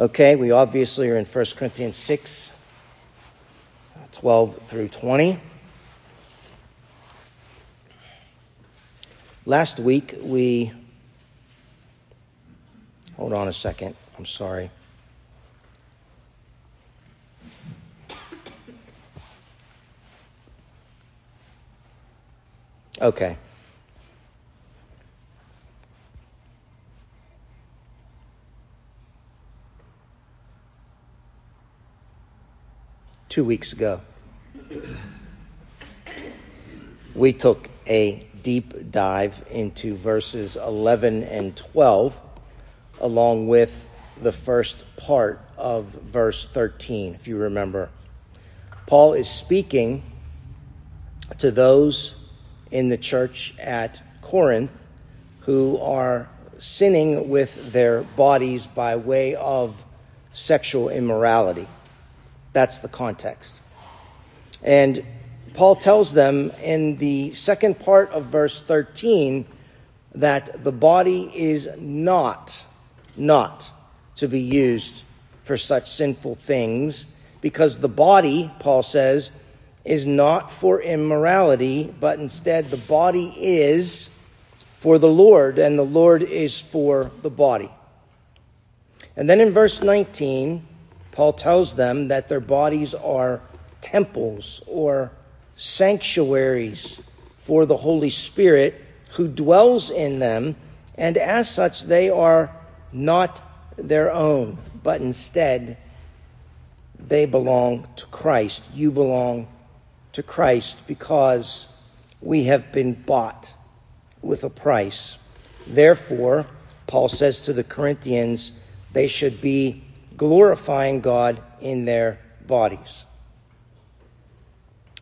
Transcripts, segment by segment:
Okay, we obviously are in 1 Corinthians 6, 12 through 20. Last week we. Hold on a second. I'm sorry. Okay. Two weeks ago. We took a deep dive into verses 11 and 12, along with the first part of verse 13, if you remember. Paul is speaking to those in the church at Corinth who are sinning with their bodies by way of sexual immorality. That's the context. And Paul tells them in the second part of verse 13 that the body is not, not to be used for such sinful things because the body, Paul says, is not for immorality, but instead the body is for the Lord, and the Lord is for the body. And then in verse 19, Paul tells them that their bodies are temples or sanctuaries for the Holy Spirit who dwells in them, and as such, they are not their own, but instead, they belong to Christ. You belong to Christ because we have been bought with a price. Therefore, Paul says to the Corinthians, they should be glorifying God in their bodies.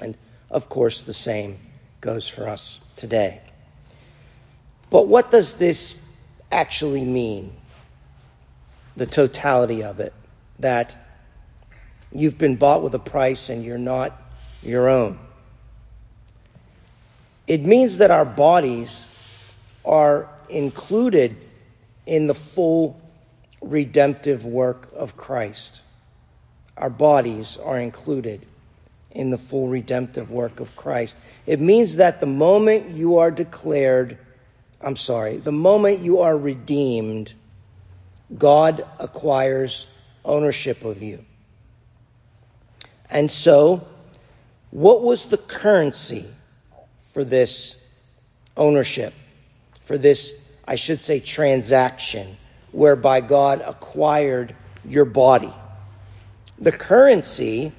And of course, the same goes for us today. But what does this actually mean? The totality of it. That you've been bought with a price and you're not your own. It means that our bodies are included in the full redemptive work of Christ. Our bodies are included in the full redemptive work of Christ. It means that the moment you are declared, I'm sorry, the moment you are redeemed, God acquires ownership of you. And so, what was the currency for this ownership, for this, I should say, transaction? Whereby God acquired your body. The currency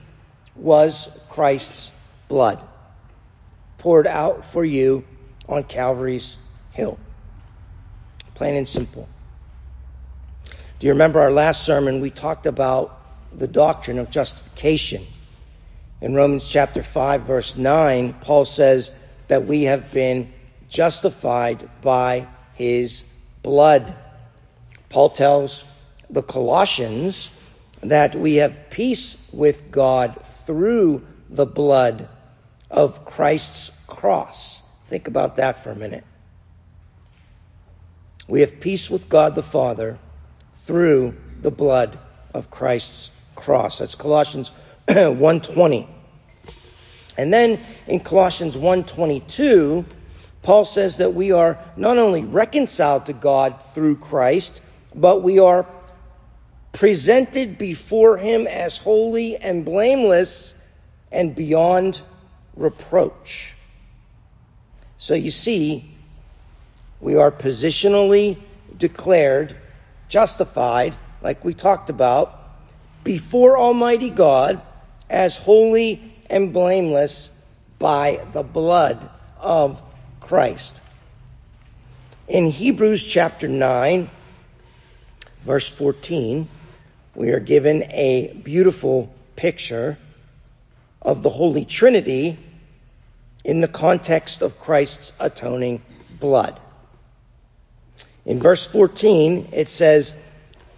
was Christ's blood poured out for you on Calvary's hill. Plain and simple. Do you remember our last sermon? We talked about the doctrine of justification. In Romans chapter 5, verse 9, Paul says that we have been justified by his blood. Paul tells the Colossians that we have peace with God through the blood of Christ's cross. Think about that for a minute. We have peace with God the Father through the blood of Christ's cross. That's Colossians 1:20. And then in Colossians 1:22, Paul says that we are not only reconciled to God through Christ, but we are presented before him as holy and blameless and beyond reproach. So you see, we are positionally declared justified, like we talked about, before Almighty God as holy and blameless by the blood of Christ. In Hebrews chapter 9, verse 14, we are given a beautiful picture of the Holy Trinity in the context of Christ's atoning blood. In verse 14, it says,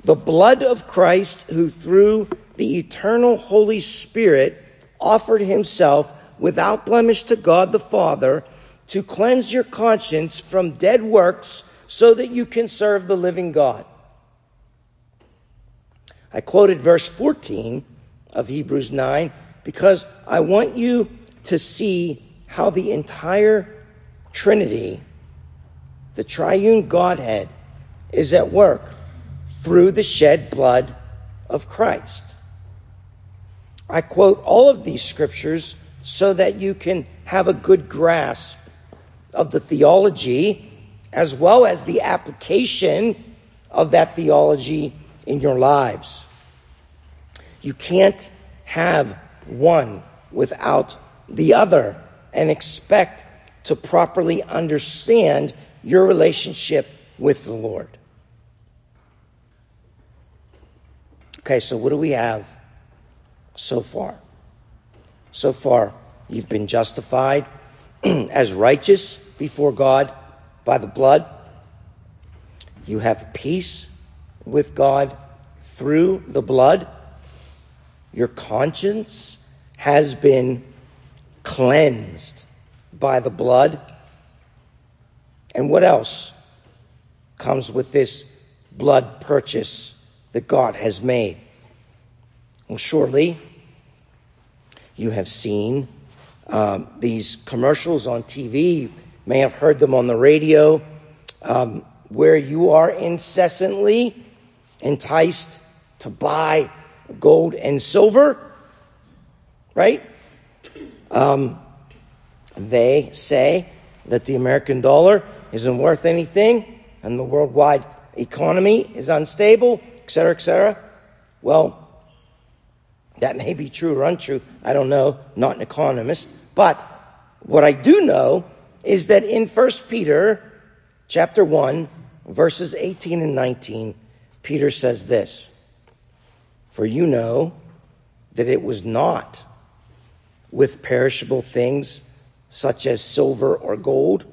The blood of Christ, who through the eternal Holy Spirit offered himself without blemish to God the Father to cleanse your conscience from dead works so that you can serve the living God. I quoted verse 14 of Hebrews 9 because I want you to see how the entire Trinity, the triune Godhead, is at work through the shed blood of Christ. I quote all of these scriptures so that you can have a good grasp of the theology as well as the application of that theology in your lives. You can't have one without the other and expect to properly understand your relationship with the Lord. Okay, so what do we have so far? So far, you've been justified as righteous before God by the blood. You have peace with God through the blood. Your conscience has been cleansed by the blood. And what else comes with this blood purchase that God has made? Well, surely you have seen um, these commercials on TV, may have heard them on the radio, um, where you are incessantly enticed to buy gold and silver, right? Um, they say that the American dollar isn't worth anything and the worldwide economy is unstable, etc., cetera, et cetera. Well, that may be true or untrue. I don't know. Not an economist. But what I do know is that in 1 Peter chapter 1, verses 18 and 19, Peter says this For you know that it was not with perishable things such as silver or gold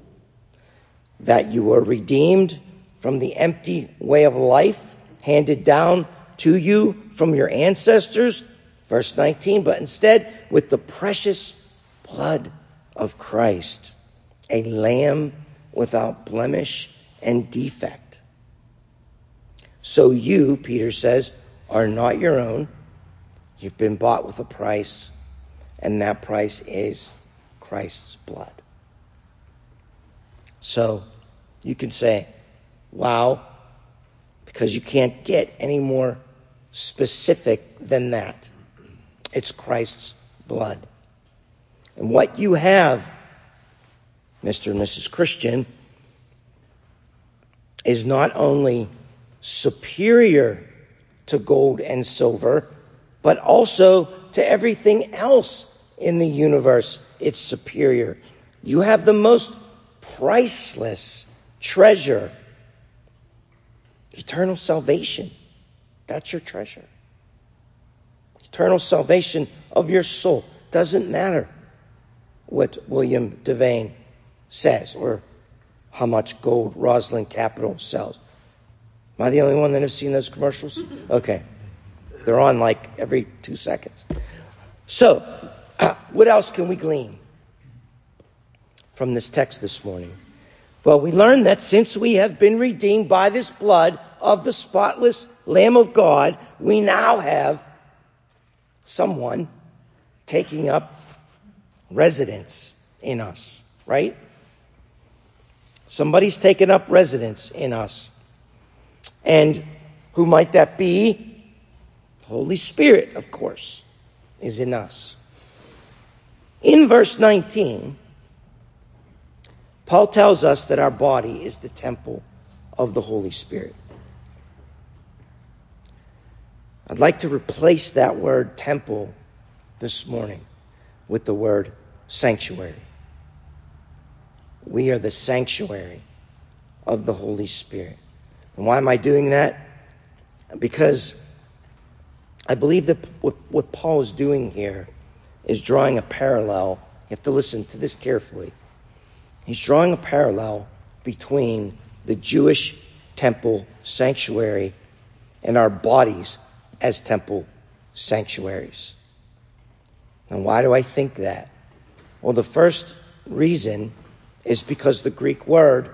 that you were redeemed from the empty way of life handed down to you from your ancestors. Verse 19, but instead with the precious blood of Christ, a lamb without blemish and defect. So you, Peter says, are not your own. You've been bought with a price, and that price is Christ's blood. So you can say, wow, because you can't get any more specific than that. It's Christ's blood. And what you have, Mr. and Mrs. Christian, is not only superior to gold and silver, but also to everything else in the universe. It's superior. You have the most priceless treasure eternal salvation. That's your treasure. Eternal salvation of your soul. Doesn't matter what William Devane says or how much gold Rosland Capital sells. Am I the only one that has seen those commercials? Okay. They're on like every two seconds. So, what else can we glean from this text this morning? Well, we learn that since we have been redeemed by this blood of the spotless Lamb of God, we now have someone taking up residence in us, right? Somebody's taken up residence in us. And who might that be? The Holy Spirit, of course, is in us. In verse 19, Paul tells us that our body is the temple of the Holy Spirit. I'd like to replace that word temple this morning with the word sanctuary. We are the sanctuary of the Holy Spirit. And why am I doing that? Because I believe that what, Paul is doing here is drawing a parallel. You have to listen to this carefully. He's drawing a parallel between the Jewish temple sanctuary and our bodies as temple sanctuaries. And why do I think that? Well, the first reason is because the Greek word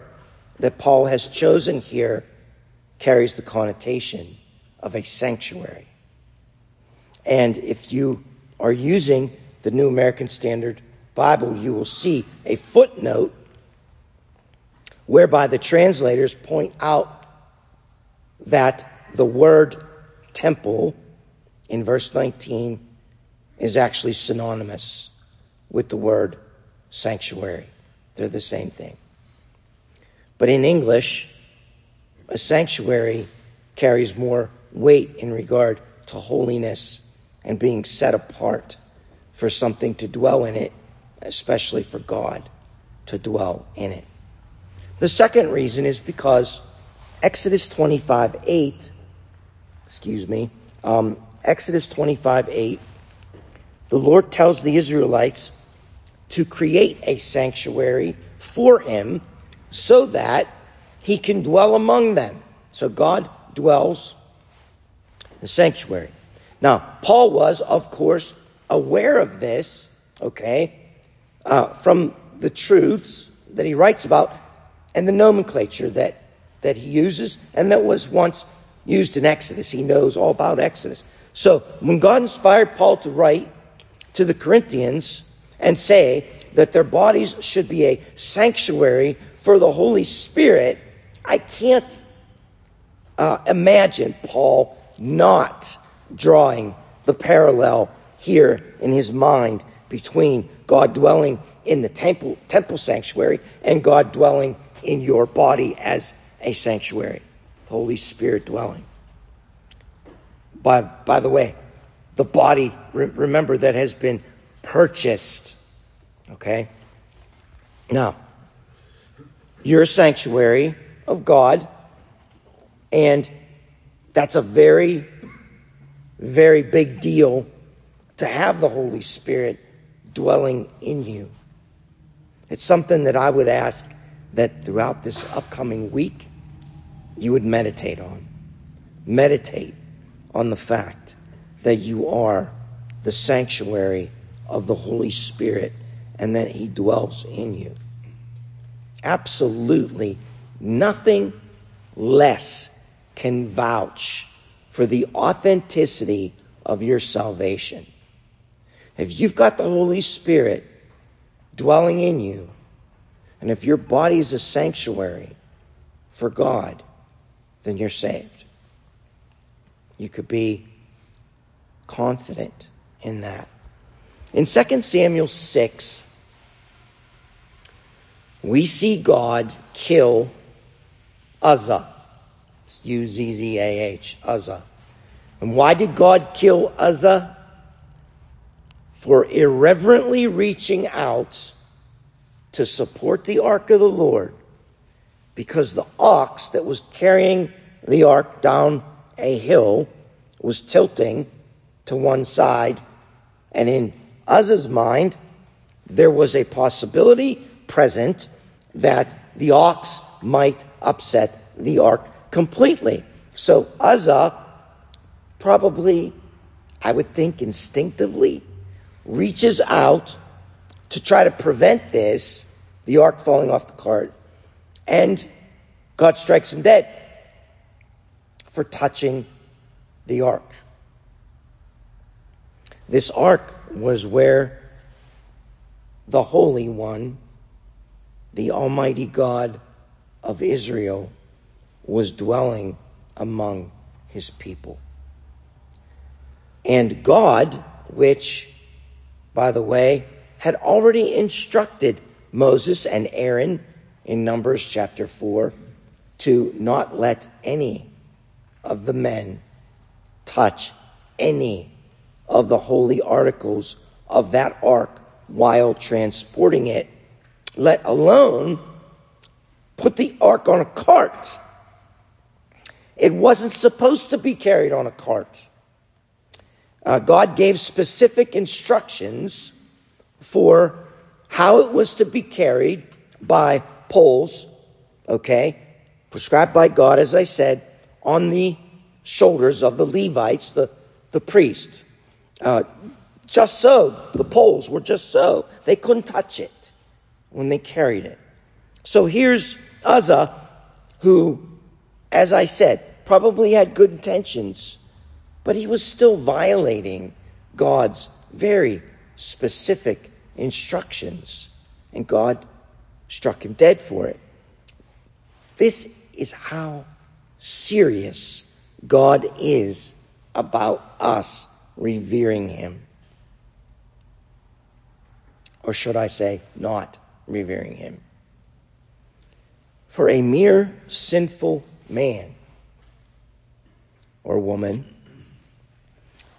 that Paul has chosen here carries the connotation of a sanctuary. And if you are using the New American Standard Bible, you will see a footnote whereby the translators point out that the word temple in verse 19 is actually synonymous with the word sanctuary. They're the same thing. But in English, a sanctuary carries more weight in regard to holiness and being set apart for something to dwell in it, especially for God to dwell in it. The second reason is because Exodus 25 8, excuse me, um, Exodus 25 8, the Lord tells the Israelites to create a sanctuary for him so that he can dwell among them. So God dwells in the sanctuary. Now, Paul was, of course, aware of this, okay, uh, from the truths that he writes about and the nomenclature that, that he uses and that was once used in Exodus. He knows all about Exodus. So when God inspired Paul to write to the Corinthians and say that their bodies should be a sanctuary for the Holy Spirit, I can't uh, imagine Paul not drawing the parallel here in his mind between God dwelling in the temple, temple sanctuary and God dwelling in your body as a sanctuary, the Holy Spirit dwelling. By, by the way, the body, remember, that has been purchased. Okay? Now, you're sanctuary of God, and that's a very, very big deal to have the Holy Spirit dwelling in you. It's something that I would ask that throughout this upcoming week, you would meditate on. Meditate on the fact that you are the sanctuary of the Holy Spirit and that He dwells in you. Absolutely nothing less can vouch for the authenticity of your salvation. If you've got the Holy Spirit dwelling in you, and if your body is a sanctuary for God, then you're saved. You could be confident in that. In 2 Samuel 6, we see God kill Uzzah. U Z Z A H, Uzzah. And why did God kill Uzzah? For irreverently reaching out to support the ark of the Lord because the ox that was carrying the ark down a hill was tilting to one side. And in Uzzah's mind, there was a possibility present that the ox might upset the ark completely. So Uzzah probably, I would think instinctively, reaches out to try to prevent this, the ark falling off the cart, and God strikes him dead for touching the ark. This ark was where the Holy One, the Almighty God of Israel, was dwelling among his people. And God, which, by the way, had already instructed Moses and Aaron in Numbers chapter 4 to not let any of the men touch any of the holy articles of that ark while transporting it, let alone put the ark on a cart. It wasn't supposed to be carried on a cart. Uh, God gave specific instructions for how it was to be carried by poles, okay, prescribed by God, as I said, on the shoulders of the Levites, the, the priests. Uh, just so, the poles were just so. They couldn't touch it when they carried it. So here's Uzzah, who, as I said, probably had good intentions But he was still violating God's very specific instructions, and God struck him dead for it. This is how serious God is about us revering him. Or should I say, not revering him? For a mere sinful man or woman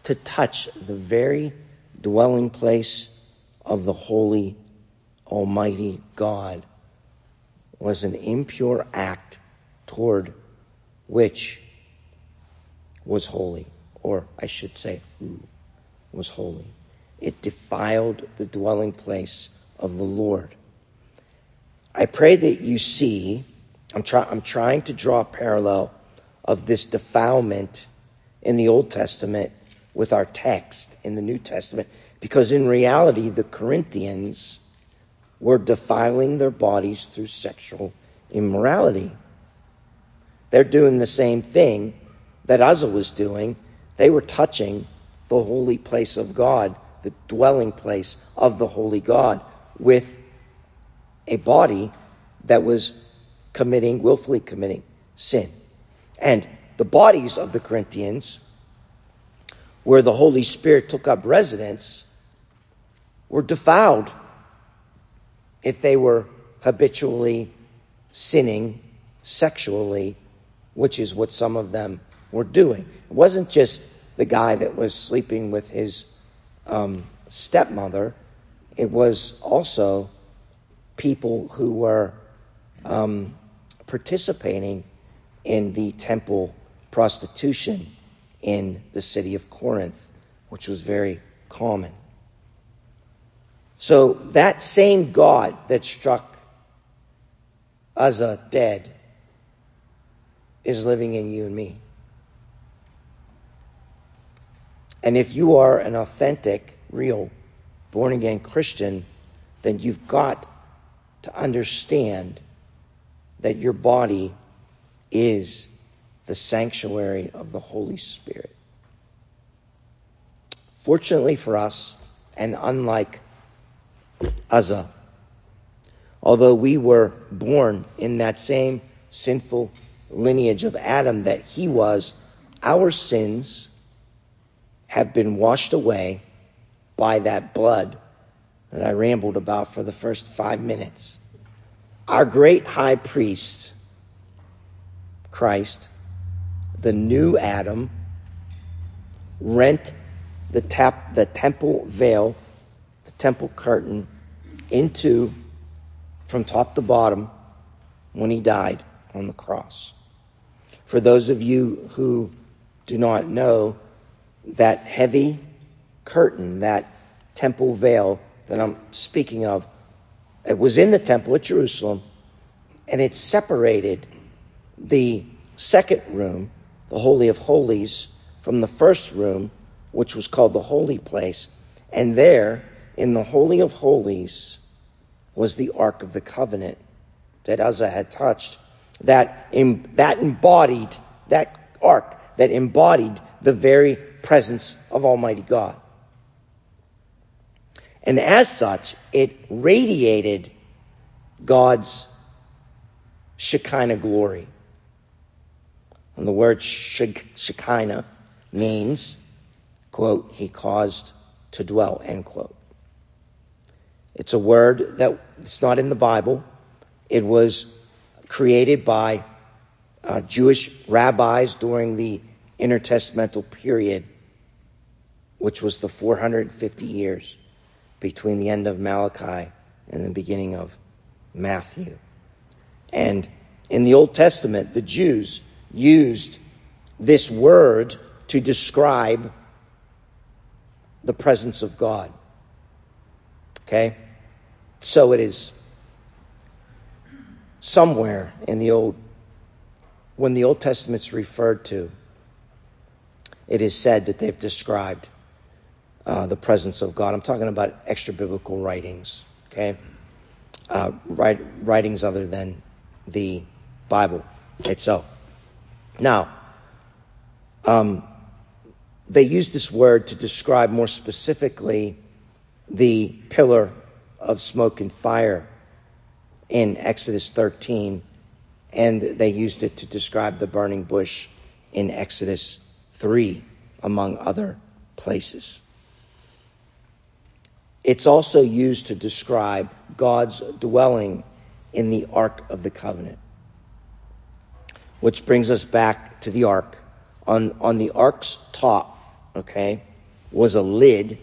to touch the very dwelling place of the holy, almighty God was an impure act toward which was holy, or I should say, was holy. It defiled the dwelling place of the Lord. I pray that you see, I'm, try, I'm trying to draw a parallel of this defilement in the Old Testament with our text in the New Testament because in reality, the Corinthians were defiling their bodies through sexual immorality. They're doing the same thing that Uzzah was doing. They were touching the holy place of God, the dwelling place of the holy God, with a body that was committing, willfully committing sin. And the bodies of the Corinthians where the Holy Spirit took up residence were defiled if they were habitually sinning sexually, which is what some of them were doing. It wasn't just the guy that was sleeping with his um, stepmother, it was also people who were um, participating in the temple prostitution in the city of Corinth, which was very common. So that same God that struck Uzzah dead is living in you and me. And if you are an authentic, real, born again Christian, then you've got to understand that your body is the sanctuary of the Holy Spirit. Fortunately for us, and unlike Uzzah, although we were born in that same sinful lineage of Adam that he was, our sins have been washed away by that blood that I rambled about for the first five minutes. Our great high priest, Christ, the new Adam, rent the, tap, the temple veil, the temple curtain, into from top to bottom when he died on the cross. For those of you who do not know, that heavy curtain, that temple veil that I'm speaking of, it was in the temple at Jerusalem, and it separated the second room the Holy of Holies from the first room, which was called the Holy Place. And there, in the Holy of Holies, was the Ark of the Covenant that Uzzah had touched, that, that embodied, that ark that embodied the very presence of Almighty God. And as such, it radiated God's Shekinah glory. And the word Shekinah means, quote, he caused to dwell, end quote. It's a word that it's not in the Bible. It was created by uh, Jewish rabbis during the intertestamental period, which was the 450 years between the end of Malachi and the beginning of Matthew. And in the Old Testament, the Jews used this word to describe the presence of God. Okay? So it is somewhere in the Old, when the Old Testament's referred to, it is said that they've described uh, the presence of God. I'm talking about extra biblical writings, okay? Uh, write, writings other than the Bible itself. Now, um, they use this word to describe more specifically the pillar of smoke and fire in Exodus 13, and they used it to describe the burning bush in Exodus 3, among other places. It's also used to describe God's dwelling in the Ark of the Covenant. Which brings us back to the Ark. On, on the Ark's top, okay, was a lid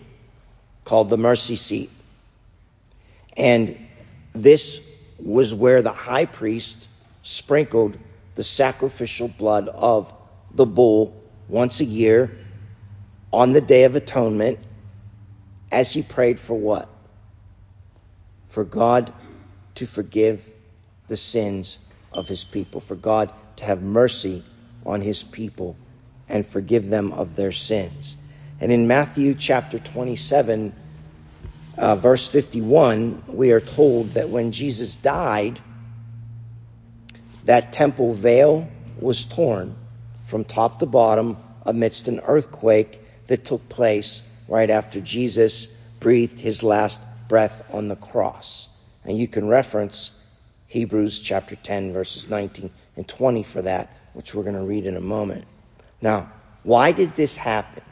called the mercy seat. And this was where the high priest sprinkled the sacrificial blood of the bull once a year on the Day of Atonement as he prayed for what? For God to forgive the sins of his people, for God to have mercy on his people and forgive them of their sins. And in Matthew chapter 27, uh, verse 51, we are told that when Jesus died, that temple veil was torn from top to bottom amidst an earthquake that took place right after Jesus breathed his last breath on the cross. And you can reference Hebrews chapter 10, verses 19 and 20 for that, which we're going to read in a moment. Now, why did this happen?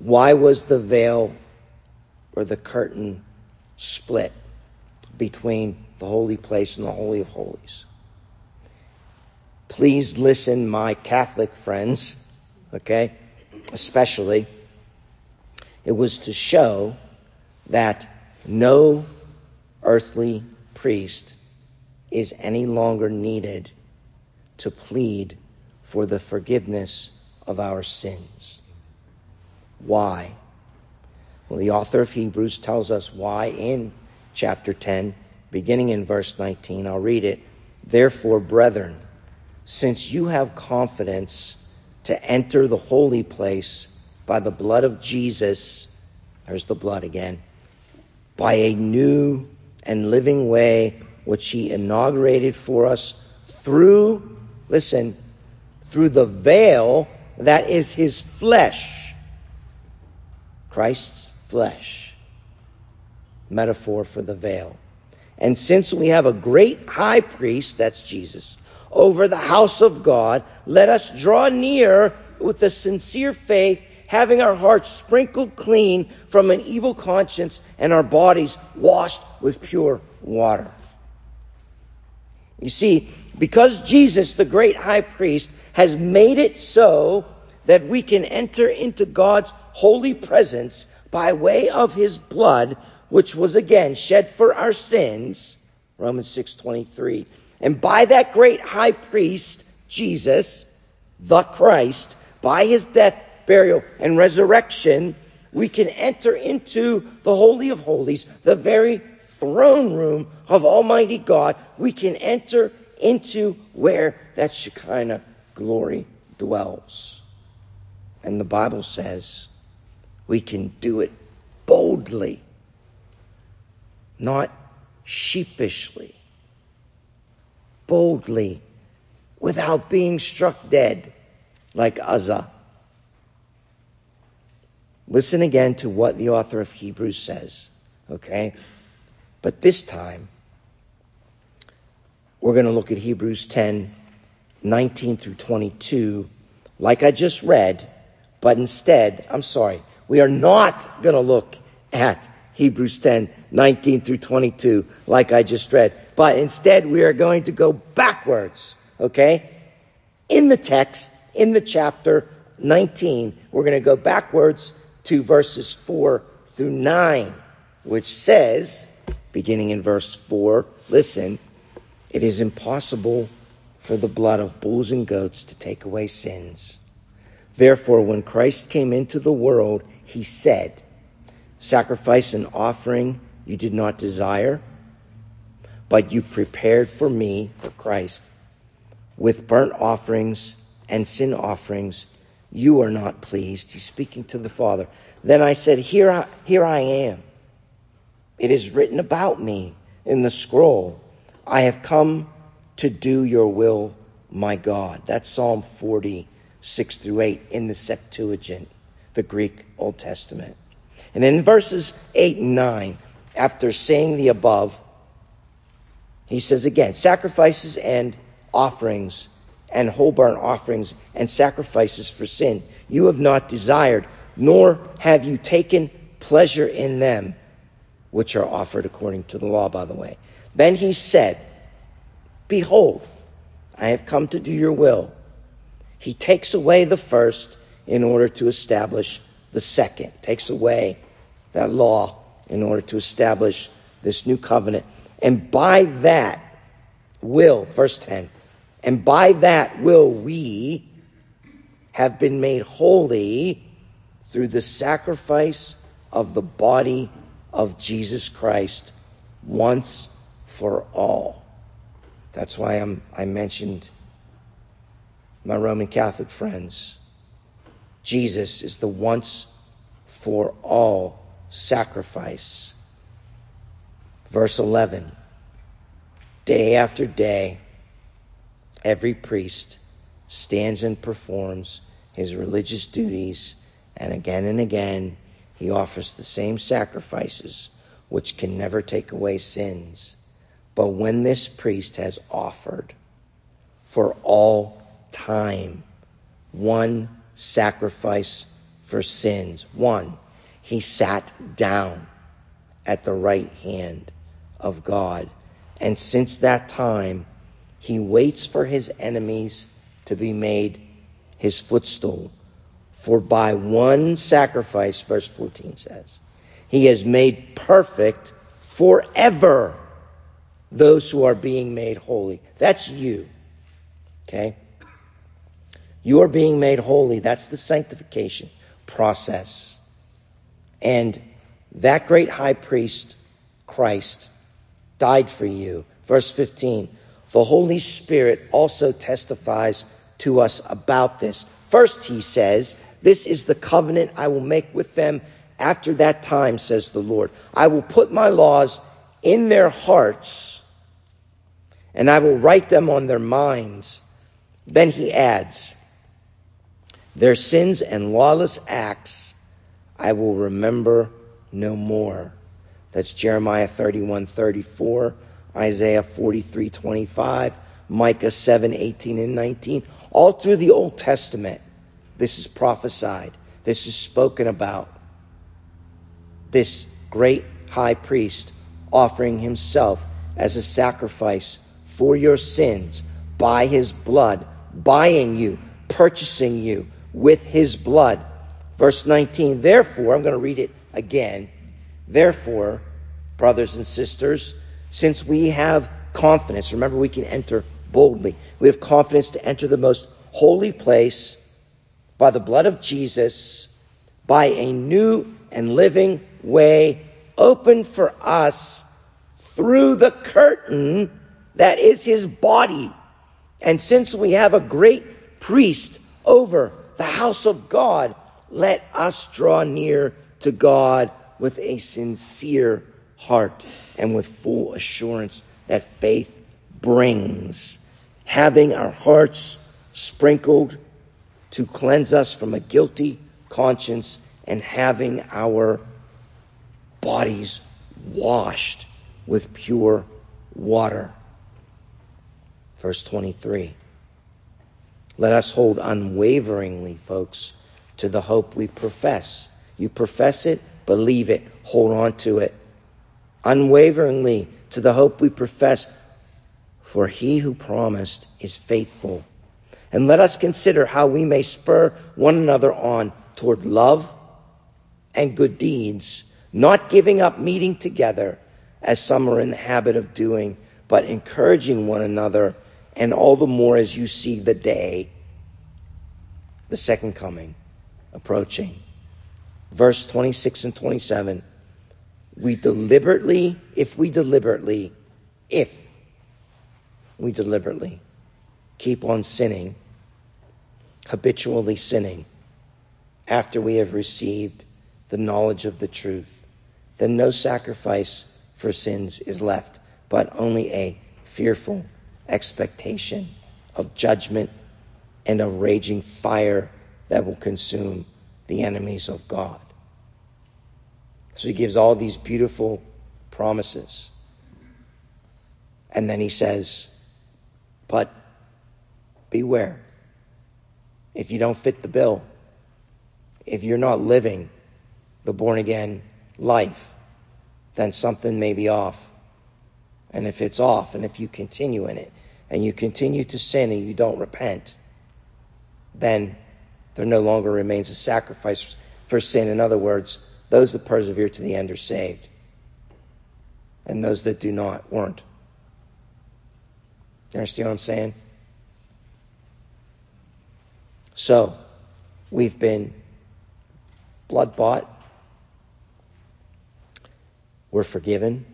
Why was the veil or the curtain split between the holy place and the Holy of Holies? Please listen, my Catholic friends, okay, especially. It was to show that no earthly priest is any longer needed to plead for the forgiveness of our sins. Why? Well, the author of Hebrews tells us why in chapter 10, beginning in verse 19. I'll read it. Therefore, brethren, since you have confidence to enter the holy place by the blood of Jesus, there's the blood again, by a new and living way which he inaugurated for us through, listen, through the veil that is his flesh. Christ's flesh. Metaphor for the veil. And since we have a great high priest, that's Jesus, over the house of God, let us draw near with a sincere faith having our hearts sprinkled clean from an evil conscience and our bodies washed with pure water. You see, because Jesus, the great high priest, has made it so that we can enter into God's holy presence by way of his blood, which was again shed for our sins, Romans 6:23. And by that great high priest, Jesus, the Christ, by his death, burial, and resurrection, we can enter into the Holy of Holies, the very throne room of Almighty God. We can enter into where that Shekinah glory dwells. And the Bible says we can do it boldly, not sheepishly, boldly, without being struck dead like Uzzah. Listen again to what the author of Hebrews says, okay? But this time, we're going to look at Hebrews 10 19 through 22, like I just read, but instead, I'm sorry, we are not going to look at Hebrews 10 19 through 22, like I just read, but instead, we are going to go backwards, okay? In the text, in the chapter 19, we're going to go backwards to verses 4 through 9, which says, beginning in verse 4, listen, it is impossible for the blood of bulls and goats to take away sins. Therefore, when Christ came into the world, he said, Sacrifice and offering you did not desire, but you prepared for me, for Christ, with burnt offerings and sin offerings you are not pleased. He's speaking to the Father. Then I said, Here I, here I am. It is written about me in the scroll. I have come to do your will, my God. That's Psalm 46 through 8 in the Septuagint, the Greek Old Testament. And in verses 8 and 9, after saying the above, he says again, sacrifices and offerings and whole burnt offerings and sacrifices for sin you have not desired, nor have you taken pleasure in them, which are offered according to the law, by the way. Then he said, Behold, I have come to do your will. He takes away the first in order to establish the second, takes away that law in order to establish this new covenant. And by that will, verse 10, and by that will we have been made holy through the sacrifice of the body of Jesus Christ once for all. That's why I'm, I mentioned my Roman Catholic friends. Jesus is the once for all sacrifice. Verse 11 Day after day, every priest stands and performs his religious duties, and again and again he offers the same sacrifices which can never take away sins. But when this priest has offered for all time one sacrifice for sins, one, he sat down at the right hand of God and since that time, he waits for his enemies to be made his footstool. For by one sacrifice, verse 14 says, he has made perfect forever those who are being made holy. That's you. Okay? You are being made holy. That's the sanctification process. And that great high priest, Christ, died for you. Verse 15, the Holy Spirit also testifies to us about this. First, he says, This is the covenant I will make with them after that time, says the Lord. I will put my laws in their hearts and I will write them on their minds. Then he adds, Their sins and lawless acts I will remember no more. That's Jeremiah 31 34, Isaiah 43 25, Micah 7 18 and 19. All through the Old Testament, this is prophesied, this is spoken about. This great high priest offering himself as a sacrifice for your sins by his blood, buying you, purchasing you with his blood. Verse 19, therefore, I'm going to read it again. Therefore, brothers and sisters, since we have confidence, remember we can enter boldly. We have confidence to enter the most holy place by the blood of Jesus, by a new and living way opened for us through the curtain that is his body. And since we have a great priest over the house of God, let us draw near to God with a sincere heart and with full assurance that faith brings, having our hearts sprinkled to cleanse us from a guilty conscience and having our bodies washed with pure water. Verse 23. Let us hold unwaveringly, folks, to the hope we profess. You profess it, Believe it. Hold on to it. Unwaveringly to the hope we profess. For he who promised is faithful. And let us consider how we may spur one another on toward love and good deeds, not giving up meeting together as some are in the habit of doing, but encouraging one another, and all the more as you see the day, the second coming, approaching verse 26 and 27, we deliberately, if we deliberately, if we deliberately keep on sinning, habitually sinning, after we have received the knowledge of the truth, then no sacrifice for sins is left, but only a fearful expectation of judgment and a raging fire that will consume the enemies of God. So he gives all these beautiful promises. And then he says, But beware. If you don't fit the bill, if you're not living the born again life, then something may be off. And if it's off, and if you continue in it, and you continue to sin and you don't repent, then there no longer remains a sacrifice for sin. In other words, those that persevere to the end are saved, and those that do not weren't. You understand what I'm saying? So, we've been blood bought, we're forgiven.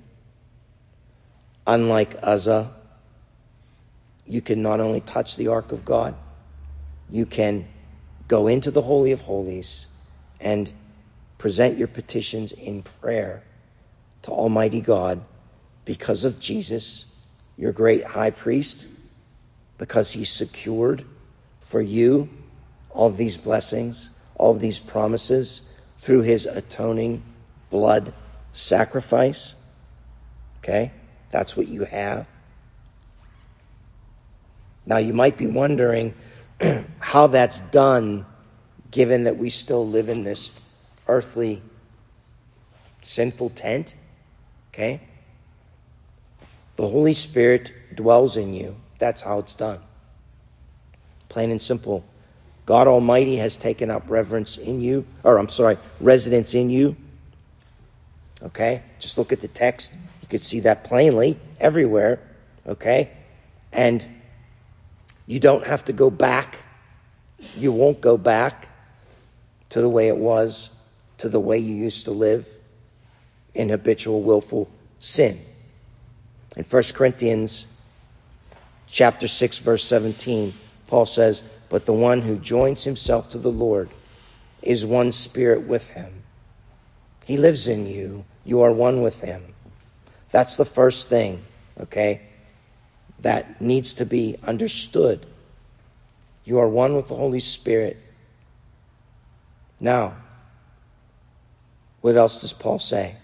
Unlike Uzzah, you can not only touch the ark of God, you can go into the Holy of Holies and present your petitions in prayer to Almighty God because of Jesus, your great high priest, because he secured for you all of these blessings, all of these promises through his atoning blood sacrifice. Okay? That's what you have. Now, you might be wondering how that's done given that we still live in this earthly sinful tent. Okay? The Holy Spirit dwells in you. That's how it's done. Plain and simple. God Almighty has taken up reverence in you, or I'm sorry, residence in you. Okay? Just look at the text. You could see that plainly everywhere. Okay? And you don't have to go back. You won't go back to the way it was, to the way you used to live in habitual, willful sin. In 1 Corinthians chapter 6, verse 17, Paul says, But the one who joins himself to the Lord is one spirit with him. He lives in you. You are one with him. That's the first thing, okay, that needs to be understood. You are one with the Holy Spirit. Now, what else does Paul say?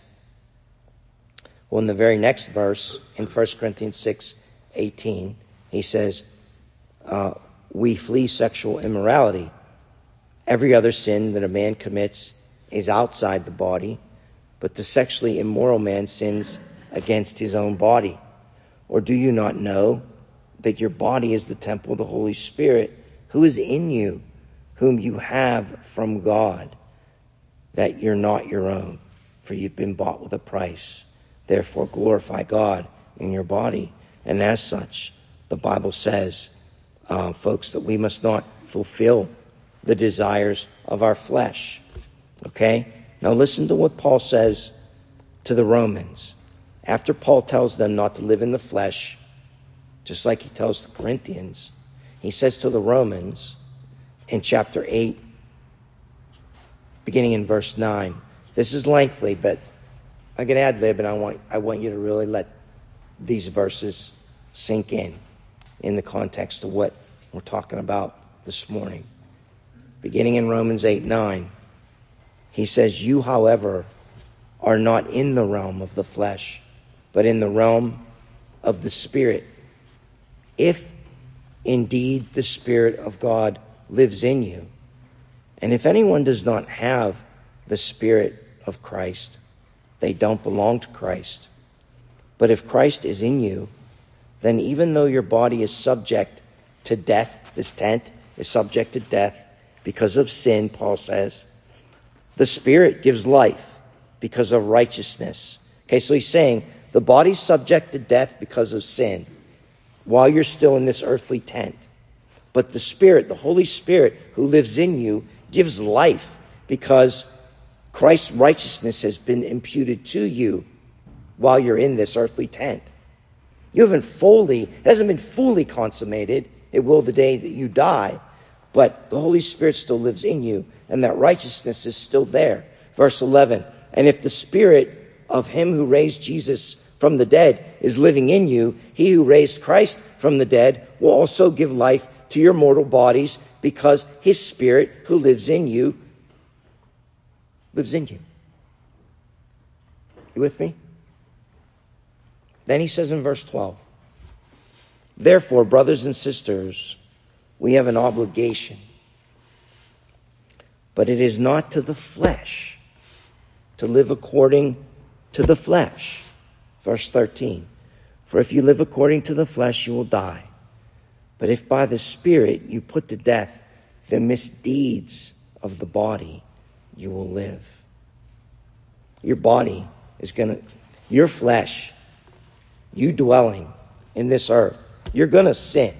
Well, in the very next verse, in 1 Corinthians 6 18, he says, uh, We flee sexual immorality. Every other sin that a man commits is outside the body, but the sexually immoral man sins against his own body. Or do you not know that your body is the temple of the Holy Spirit who is in you, whom you have from God, that you're not your own, for you've been bought with a price. Therefore, glorify God in your body. And as such, the Bible says, uh, folks, that we must not fulfill the desires of our flesh. Okay? Now, listen to what Paul says to the Romans. After Paul tells them not to live in the flesh, just like he tells the Corinthians, he says to the Romans in chapter 8, beginning in verse 9. This is lengthy, but I can add lib, and I want, I want you to really let these verses sink in in the context of what we're talking about this morning. Beginning in Romans 8 9, he says, You, however, are not in the realm of the flesh, but in the realm of the Spirit. If indeed the Spirit of God lives in you. And if anyone does not have the Spirit of Christ, they don't belong to Christ. But if Christ is in you, then even though your body is subject to death, this tent is subject to death because of sin, Paul says, the Spirit gives life because of righteousness. Okay, so he's saying the body's subject to death because of sin while you're still in this earthly tent. But the Spirit, the Holy Spirit who lives in you, gives life because Christ's righteousness has been imputed to you while you're in this earthly tent. You haven't fully, it hasn't been fully consummated. It will the day that you die. But the Holy Spirit still lives in you, and that righteousness is still there. Verse 11 And if the Spirit of Him who raised Jesus from the dead is living in you, He who raised Christ from the dead will also give life to your mortal bodies because his spirit who lives in you lives in you. You with me? Then he says in verse 12, Therefore, brothers and sisters, we have an obligation, but it is not to the flesh to live according to the flesh. Verse 13, For if you live according to the flesh, you will die. But if by the Spirit you put to death the misdeeds of the body, you will live. Your body is going to, your flesh, you dwelling in this earth, you're going to sin.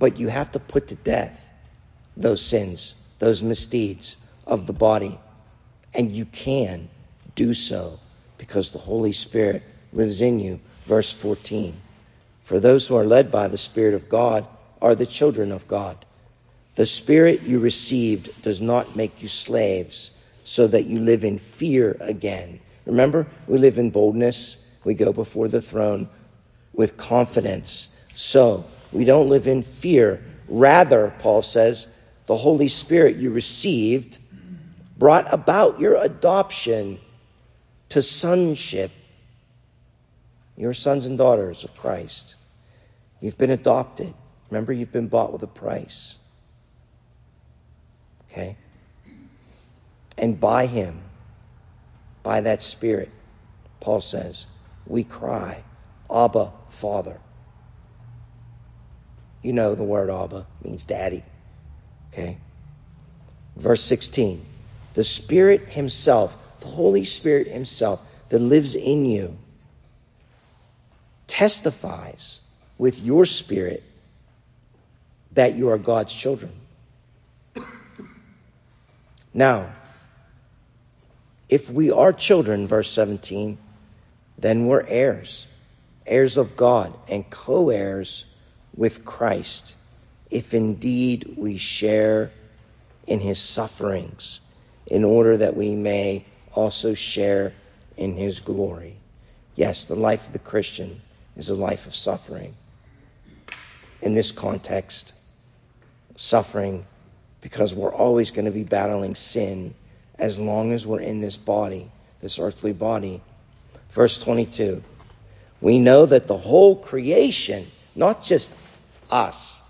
But you have to put to death those sins, those misdeeds of the body. And you can do so because the Holy Spirit lives in you. Verse 14. For those who are led by the Spirit of God are the children of God. The Spirit you received does not make you slaves so that you live in fear again. Remember, we live in boldness. We go before the throne with confidence. So we don't live in fear. Rather, Paul says, the Holy Spirit you received brought about your adoption to sonship. You're sons and daughters of Christ. You've been adopted. Remember, you've been bought with a price. Okay? And by Him, by that Spirit, Paul says, we cry, Abba, Father. You know the word Abba means daddy. Okay? Verse 16 the Spirit Himself, the Holy Spirit Himself that lives in you, testifies with your spirit that you are God's children. Now, if we are children, verse 17, then we're heirs, heirs of God, and co heirs with Christ, if indeed we share in his sufferings, in order that we may also share in his glory. Yes, the life of the Christian is a life of suffering. In this context, suffering because we're always going to be battling sin as long as we're in this body, this earthly body. Verse 22 We know that the whole creation, not just us,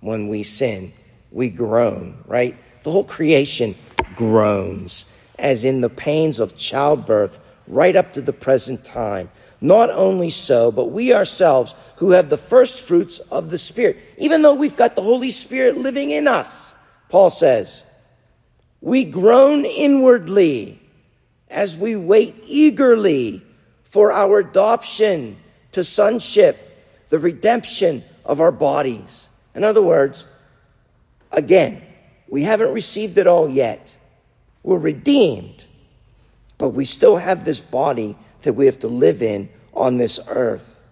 when we sin, we groan, right? The whole creation groans, as in the pains of childbirth, right up to the present time. Not only so, but we ourselves who have the first fruits of the Spirit, even though we've got the Holy Spirit living in us, Paul says, we groan inwardly as we wait eagerly for our adoption to sonship, the redemption of our bodies. In other words, again, we haven't received it all yet. We're redeemed, but we still have this body that we have to live in on this earth.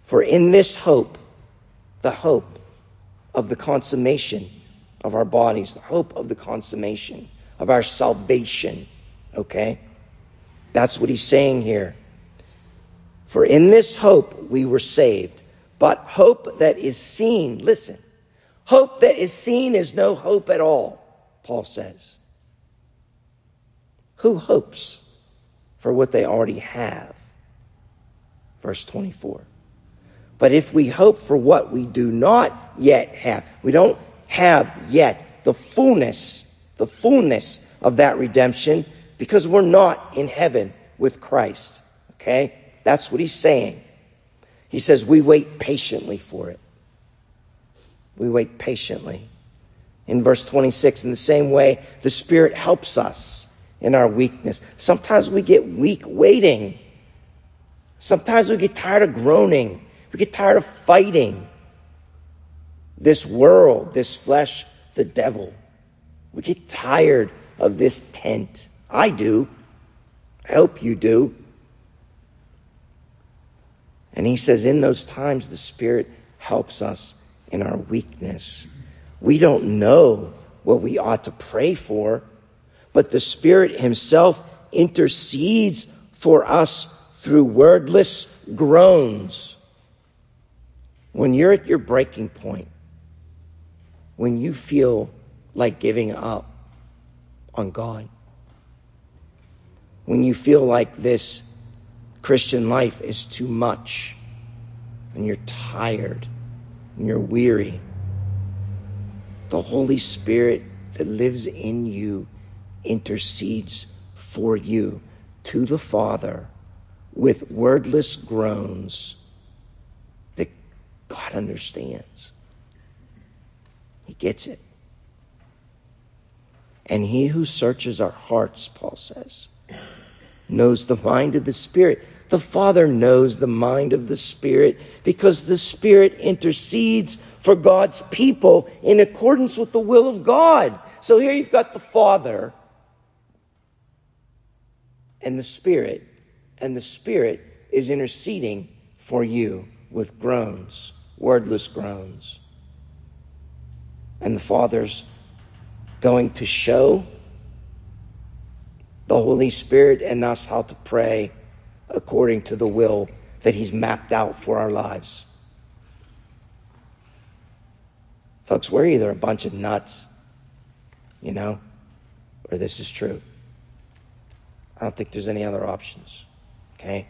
For in this hope, the hope of the consummation of our bodies, the hope of the consummation of our salvation, okay? That's what he's saying here. For in this hope we were saved, but hope that is seen, listen, hope that is seen is no hope at all. Paul says. Who hopes for what they already have? Verse 24. But if we hope for what we do not yet have, we don't have yet the fullness, the fullness of that redemption because we're not in heaven with Christ. Okay? That's what he's saying. He says we wait patiently for it. We wait patiently in verse 26. In the same way, the Spirit helps us in our weakness. Sometimes we get weak waiting. Sometimes we get tired of groaning. We get tired of fighting this world, this flesh, the devil. We get tired of this tent. I do. I hope you do. And he says, in those times, the Spirit helps us in our weakness. We don't know what we ought to pray for, but the Spirit Himself intercedes for us through wordless groans. When you're at your breaking point, when you feel like giving up on God, when you feel like this Christian life is too much, and you're tired, and you're weary, the Holy Spirit that lives in you intercedes for you to the Father with wordless groans that God understands. He gets it. And he who searches our hearts, Paul says, knows the mind of the Spirit. The Father knows the mind of the Spirit because the Spirit intercedes for God's people in accordance with the will of God. So here you've got the Father and the Spirit, and the Spirit is interceding for you with groans, wordless groans. And the Father's going to show the Holy Spirit and us how to pray according to the will that He's mapped out for our lives. Folks, we're either a bunch of nuts, you know, or this is true. I don't think there's any other options. Okay?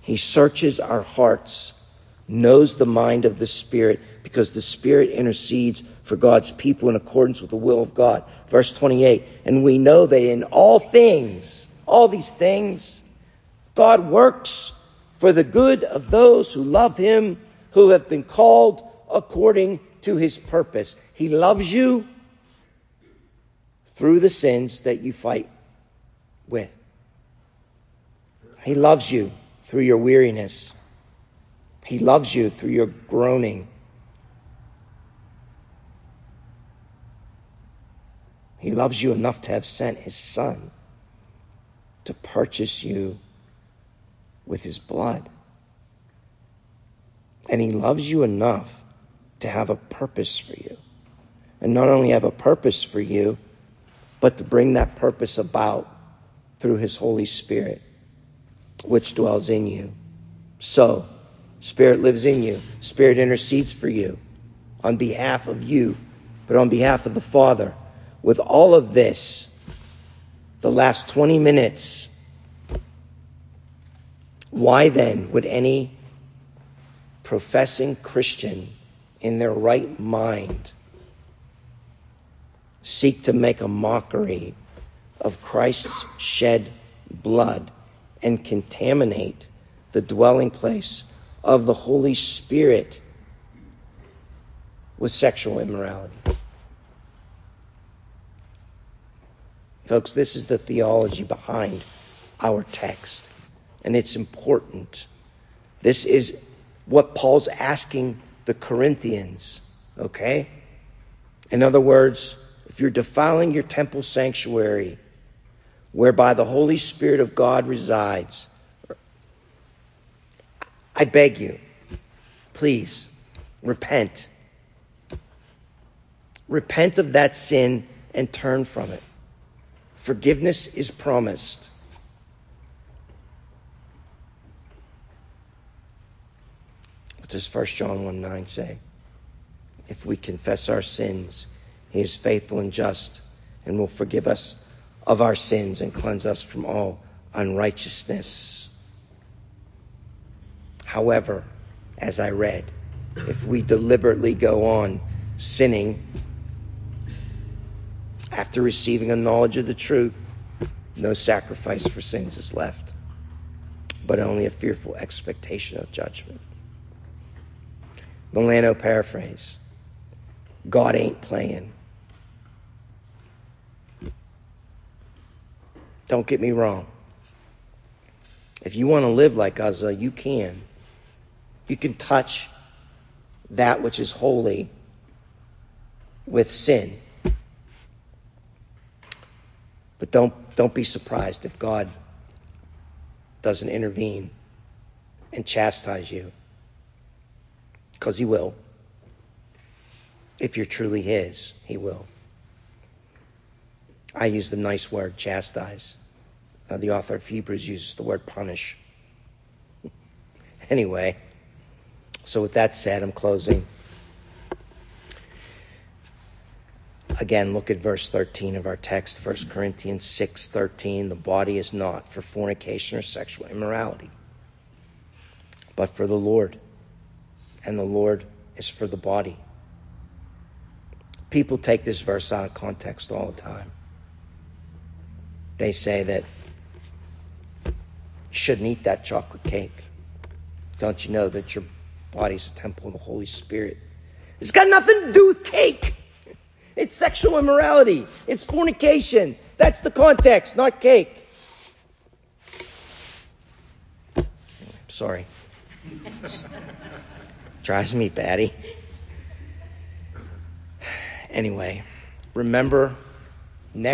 He searches our hearts, knows the mind of the Spirit, because the Spirit intercedes for God's people in accordance with the will of God. Verse 28 And we know that in all things, all these things, God works for the good of those who love Him, who have been called according to His purpose. He loves you through the sins that you fight with. He loves you through your weariness. He loves you through your groaning. He loves you enough to have sent his son to purchase you with his blood. And he loves you enough to have a purpose for you. And not only have a purpose for you, but to bring that purpose about through his Holy Spirit, which dwells in you. So, Spirit lives in you. Spirit intercedes for you on behalf of you, but on behalf of the Father. With all of this, the last 20 minutes, why then would any professing Christian in their right mind seek to make a mockery of Christ's shed blood and contaminate the dwelling place of the Holy Spirit with sexual immorality. Folks, this is the theology behind our text, and it's important. This is what Paul's asking the Corinthians, okay? In other words, if you're defiling your temple sanctuary, whereby the Holy Spirit of God resides. I beg you, please repent. Repent of that sin and turn from it. Forgiveness is promised. Does 1 John 1 9 say? If we confess our sins, he is faithful and just and will forgive us of our sins and cleanse us from all unrighteousness. However, as I read, if we deliberately go on sinning after receiving a knowledge of the truth, no sacrifice for sins is left, but only a fearful expectation of judgment. Milano paraphrase God ain't playing. Don't get me wrong. If you want to live like Uzzah, you can. You can touch that which is holy with sin. But don't, don't be surprised if God doesn't intervene and chastise you. Because He will. If you're truly His, He will. I use the nice word chastise. Uh, the author of Hebrews uses the word punish. anyway, So, with that said, I'm closing. Again, look at verse 13 of our text, 1 Corinthians 6 13. The body is not for fornication or sexual immorality, but for the Lord, and the Lord is for the body. People take this verse out of context all the time. They say that you shouldn't eat that chocolate cake. Don't you know that your body's a temple of the Holy Spirit? It's got nothing to do with cake. It's sexual immorality. It's fornication. That's the context, not cake. Sorry. Drives me batty. Anyway, remember next